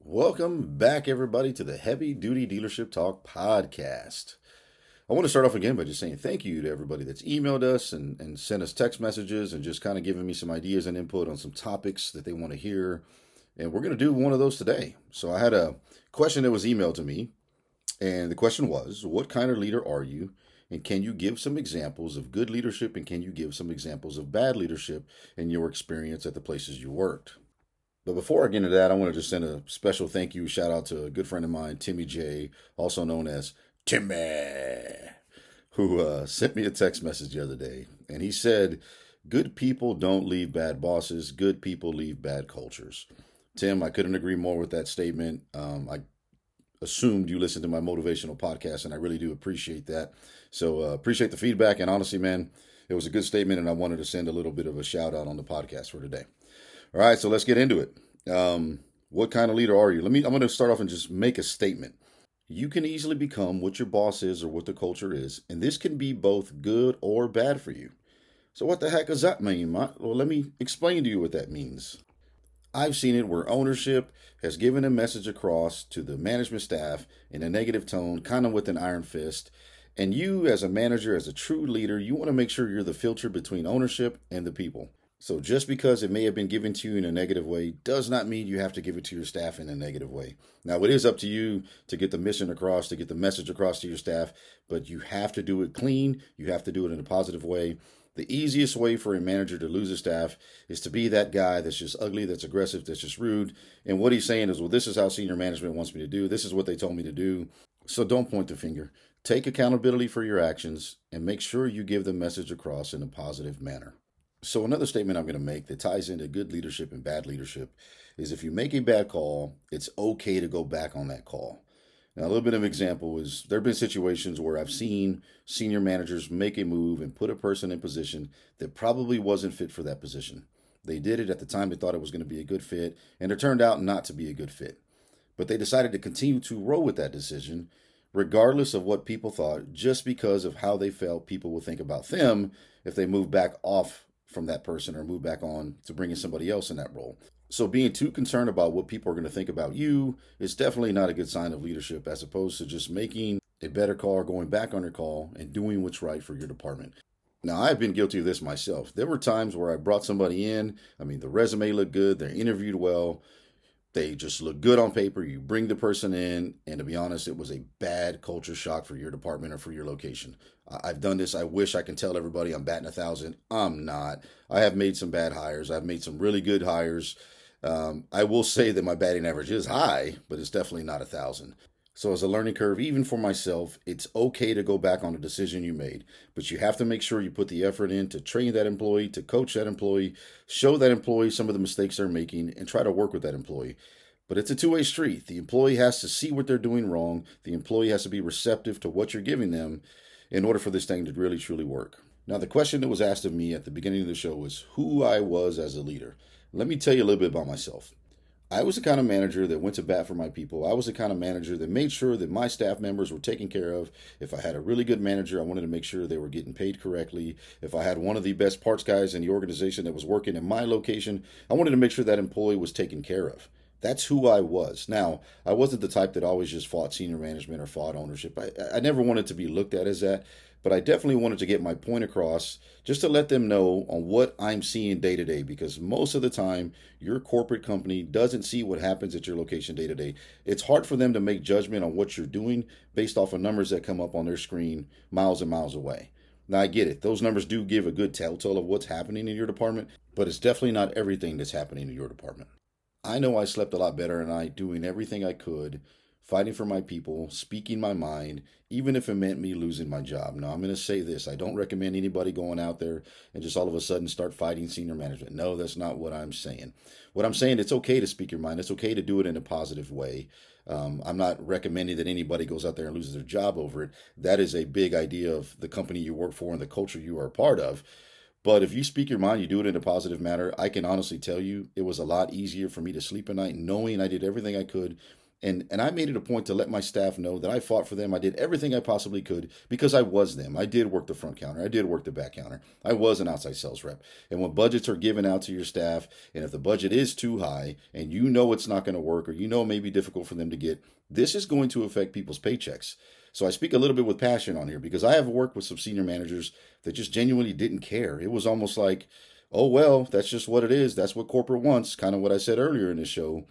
Welcome back, everybody, to the Heavy Duty Dealership Talk podcast. I want to start off again by just saying thank you to everybody that's emailed us and, and sent us text messages and just kind of giving me some ideas and input on some topics that they want to hear. And we're going to do one of those today. So I had a question that was emailed to me. And the question was What kind of leader are you? And can you give some examples of good leadership? And can you give some examples of bad leadership in your experience at the places you worked? But before I get into that, I want to just send a special thank you, shout out to a good friend of mine, Timmy J, also known as Timmy, who uh, sent me a text message the other day. And he said, Good people don't leave bad bosses, good people leave bad cultures. Tim, I couldn't agree more with that statement. Um, I assumed you listened to my motivational podcast, and I really do appreciate that. So, uh, appreciate the feedback. And honestly, man, it was a good statement, and I wanted to send a little bit of a shout out on the podcast for today. All right, so let's get into it. Um, what kind of leader are you? Let me. I'm going to start off and just make a statement you can easily become what your boss is or what the culture is, and this can be both good or bad for you. So, what the heck does that mean? Well, let me explain to you what that means. I've seen it where ownership has given a message across to the management staff in a negative tone, kind of with an iron fist. And you, as a manager, as a true leader, you want to make sure you're the filter between ownership and the people. So just because it may have been given to you in a negative way does not mean you have to give it to your staff in a negative way. Now, it is up to you to get the mission across, to get the message across to your staff, but you have to do it clean. You have to do it in a positive way. The easiest way for a manager to lose a staff is to be that guy that's just ugly, that's aggressive, that's just rude. And what he's saying is, well, this is how senior management wants me to do. This is what they told me to do. So don't point the finger. Take accountability for your actions and make sure you give the message across in a positive manner. So, another statement I'm going to make that ties into good leadership and bad leadership is if you make a bad call, it's okay to go back on that call. Now, a little bit of an example is there have been situations where I've seen senior managers make a move and put a person in position that probably wasn't fit for that position. They did it at the time they thought it was going to be a good fit, and it turned out not to be a good fit. But they decided to continue to roll with that decision, regardless of what people thought, just because of how they felt people would think about them if they moved back off from that person or move back on to bring in somebody else in that role. So being too concerned about what people are going to think about you is definitely not a good sign of leadership as opposed to just making a better call going back on your call and doing what's right for your department. Now, I've been guilty of this myself. There were times where I brought somebody in. I mean, the resume looked good, they're interviewed well, they just look good on paper. You bring the person in, and to be honest, it was a bad culture shock for your department or for your location. I've done this. I wish I can tell everybody I'm batting a thousand. I'm not. I have made some bad hires. I've made some really good hires. Um, I will say that my batting average is high, but it's definitely not a thousand. So, as a learning curve, even for myself, it's okay to go back on a decision you made, but you have to make sure you put the effort in to train that employee, to coach that employee, show that employee some of the mistakes they're making, and try to work with that employee. But it's a two way street. The employee has to see what they're doing wrong, the employee has to be receptive to what you're giving them in order for this thing to really truly work. Now, the question that was asked of me at the beginning of the show was who I was as a leader. Let me tell you a little bit about myself. I was the kind of manager that went to bat for my people. I was the kind of manager that made sure that my staff members were taken care of. If I had a really good manager, I wanted to make sure they were getting paid correctly. If I had one of the best parts guys in the organization that was working in my location, I wanted to make sure that employee was taken care of. That's who I was. Now, I wasn't the type that always just fought senior management or fought ownership. I, I never wanted to be looked at as that but I definitely wanted to get my point across just to let them know on what I'm seeing day to day because most of the time your corporate company doesn't see what happens at your location day to day. It's hard for them to make judgment on what you're doing based off of numbers that come up on their screen miles and miles away. Now I get it. Those numbers do give a good telltale of what's happening in your department, but it's definitely not everything that's happening in your department. I know I slept a lot better and I doing everything I could fighting for my people, speaking my mind, even if it meant me losing my job. Now, I'm going to say this I don't recommend anybody going out there and just all of a sudden start fighting senior management. No, that's not what I'm saying. What I'm saying, it's okay to speak your mind, it's okay to do it in a positive way. Um, I'm not recommending that anybody goes out there and loses their job over it. That is a big idea of the company you work for and the culture you are a part of. But if you speak your mind, you do it in a positive manner, I can honestly tell you it was a lot easier for me to sleep at night knowing I did everything I could And, and I made it a point to let my staff know that I fought for them. I did everything I possibly could because I was them. I did work the front counter. I did work the back counter. I was an outside sales rep. And when budgets are given out to your staff, and if the budget is too high and you know it's not going to work or you know it may be difficult for them to get, this is going to affect people's paychecks. So I speak a little bit with passion on here because I have worked with some senior managers that just genuinely didn't care. It was almost like, oh, well, that's just what it is. That's what corporate wants. Kind of what I said earlier in the show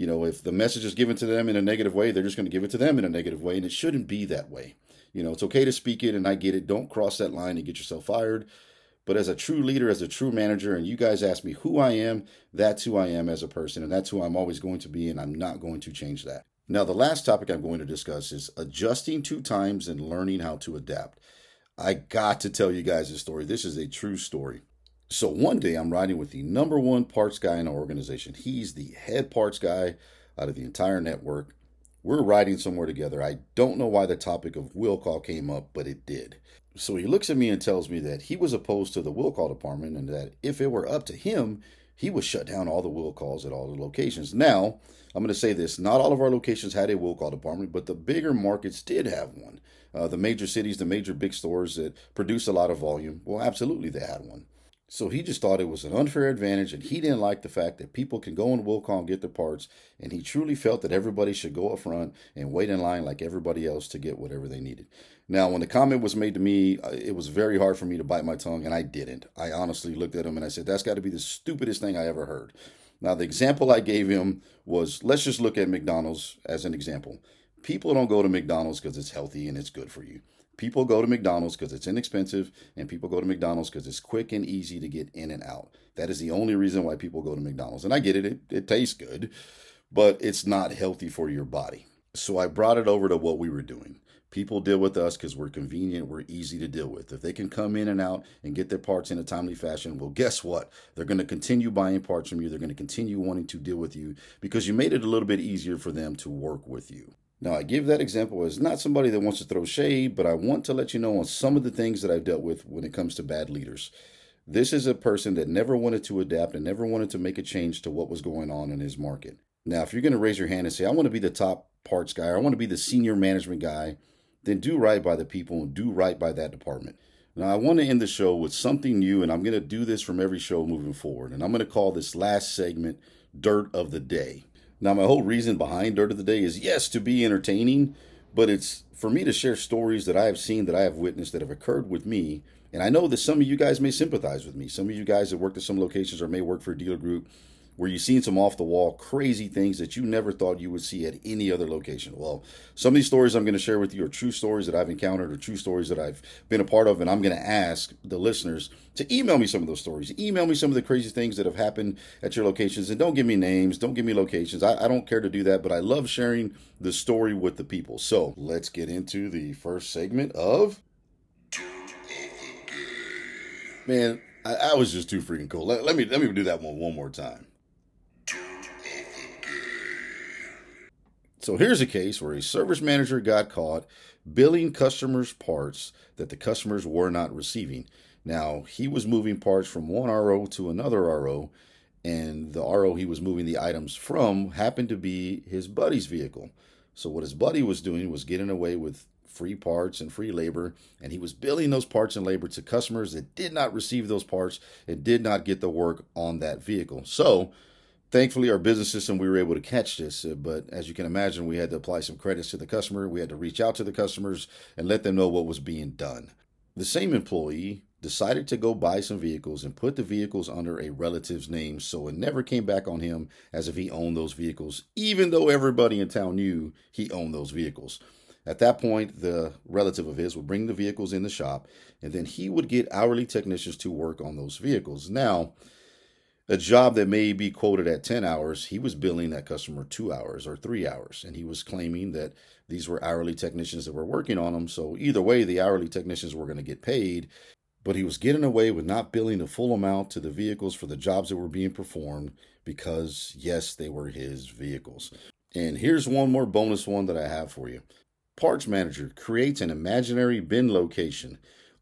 you know, if the message is given to them in a negative way, they're just going to give it to them in a negative way. And it shouldn't be that way. You know, it's okay to speak it, and I get it. Don't cross that line and get yourself fired. But as a true leader, as a true manager, and you guys ask me who I am, that's who I am as a person. And that's who I'm always going to be. And I'm not going to change that. Now, the last topic I'm going to discuss is adjusting to times and learning how to adapt. I got to tell you guys this story. This is a true story. So one day I'm riding with the number one parts guy in our organization. He's the head parts guy out of the entire network. We're riding somewhere together. I don't know why the topic of will call came up, but it did. So he looks at me and tells me that he was opposed to the will call department and that if it were up to him, he would shut down all the will calls at all the locations. Now, I'm going to say this not all of our locations had a will call department, but the bigger markets did have one. Uh, the major cities, the major big stores that produce a lot of volume, well, absolutely they had one. So he just thought it was an unfair advantage, and he didn't like the fact that people can go in will call and get their parts, and he truly felt that everybody should go up front and wait in line like everybody else to get whatever they needed. Now, when the comment was made to me, uh, it was very hard for me to bite my tongue, and I didn't. I honestly looked at him and I said, That's got to be the stupidest thing I ever heard. Now, the example I gave him was let's just look at McDonald's as an example. People don't go to McDonald's because it's healthy and it's good for you. People go to McDonald's because it's inexpensive, and people go to McDonald's because it's quick and easy to get in and out. That is the only reason why people go to McDonald's. And I get it, it, it tastes good, but it's not healthy for your body. So I brought it over to what we were doing. People deal with us because we're convenient, we're easy to deal with. If they can come in and out and get their parts in a timely fashion, well, guess what? They're going to continue buying parts from you. They're going to continue wanting to deal with you because you made it a little bit easier for them to work with you. Now, I give that example as not somebody that wants to throw shade, but I want to let you know on some of the things that I've dealt with when it comes to bad leaders. This is a person that never wanted to adapt and never wanted to make a change to what was going on in his market. Now, if you're going to raise your hand and say, I want to be the top parts guy, I want to be the senior management guy, then do right by the people and do right by that department. Now, I want to end the show with something new, and I'm going to do this from every show moving forward. And I'm going to call this last segment Dirt of the Day. Now, my whole reason behind Dirt of the Day is yes, to be entertaining, but it's for me to share stories that I have seen, that I have witnessed, that have occurred with me. And I know that some of you guys may sympathize with me. Some of you guys that worked at some locations or may work for a dealer group where you've seen some off the wall crazy things that you never thought you would see at any other location. Well, some of these stories I'm going to share with you are true stories that I've encountered or true stories that I've been a part of, and I'm going to ask the listeners to email me some of those stories. Email me some of the crazy things that have happened at your locations, and don't give me names, don't give me locations. I, I don't care to do that, but I love sharing the story with the people. So let's get into the first segment of. Man, I, I was just too freaking cool. Let, let me let me do that one one more time. So here's a case where a service manager got caught billing customers parts that the customers were not receiving. Now, he was moving parts from one RO to another RO, and the RO he was moving the items from happened to be his buddy's vehicle. So, what his buddy was doing was getting away with free parts and free labor, and he was billing those parts and labor to customers that did not receive those parts and did not get the work on that vehicle. So, Thankfully, our business system, we were able to catch this. Uh, but as you can imagine, we had to apply some credits to the customer. We had to reach out to the customers and let them know what was being done. The same employee decided to go buy some vehicles and put the vehicles under a relative's name so it never came back on him as if he owned those vehicles, even though everybody in town knew he owned those vehicles. At that point, the relative of his would bring the vehicles in the shop and then he would get hourly technicians to work on those vehicles. Now, a job that may be quoted at 10 hours, he was billing that customer two hours or three hours. And he was claiming that these were hourly technicians that were working on them. So either way, the hourly technicians were going to get paid. But he was getting away with not billing the full amount to the vehicles for the jobs that were being performed because, yes, they were his vehicles. And here's one more bonus one that I have for you. Parts Manager creates an imaginary bin location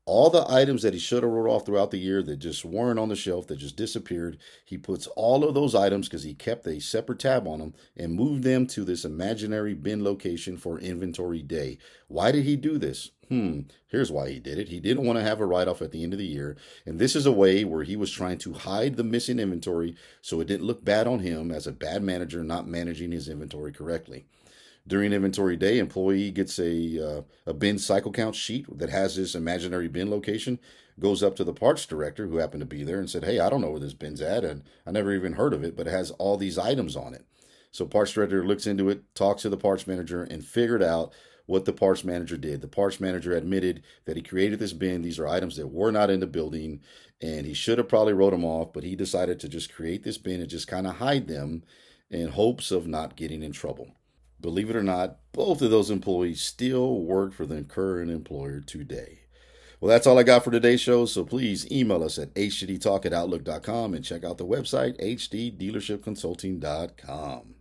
all the items that he should have wrote off throughout the year that just weren't on the shelf, that just disappeared, he puts all of those items because he kept a separate tab on them and moved them to this imaginary bin location for inventory day. Why did he do this? Hmm, here's why he did it. He didn't want to have a write off at the end of the year. And this is a way where he was trying to hide the missing inventory so it didn't look bad on him as a bad manager not managing his inventory correctly. During inventory day, employee gets a uh, a bin cycle count sheet that has this imaginary bin location. Goes up to the parts director who happened to be there and said, "Hey, I don't know where this bin's at, and I never even heard of it, but it has all these items on it." So parts director looks into it, talks to the parts manager, and figured out what the parts manager did. The parts manager admitted that he created this bin. These are items that were not in the building, and he should have probably wrote them off, but he decided to just create this bin and just kind of hide them in hopes of not getting in trouble. Believe it or not, both of those employees still work for the current employer today. Well, that's all I got for today's show. So please email us at hdtalk at outlook.com and check out the website hddealershipconsulting.com.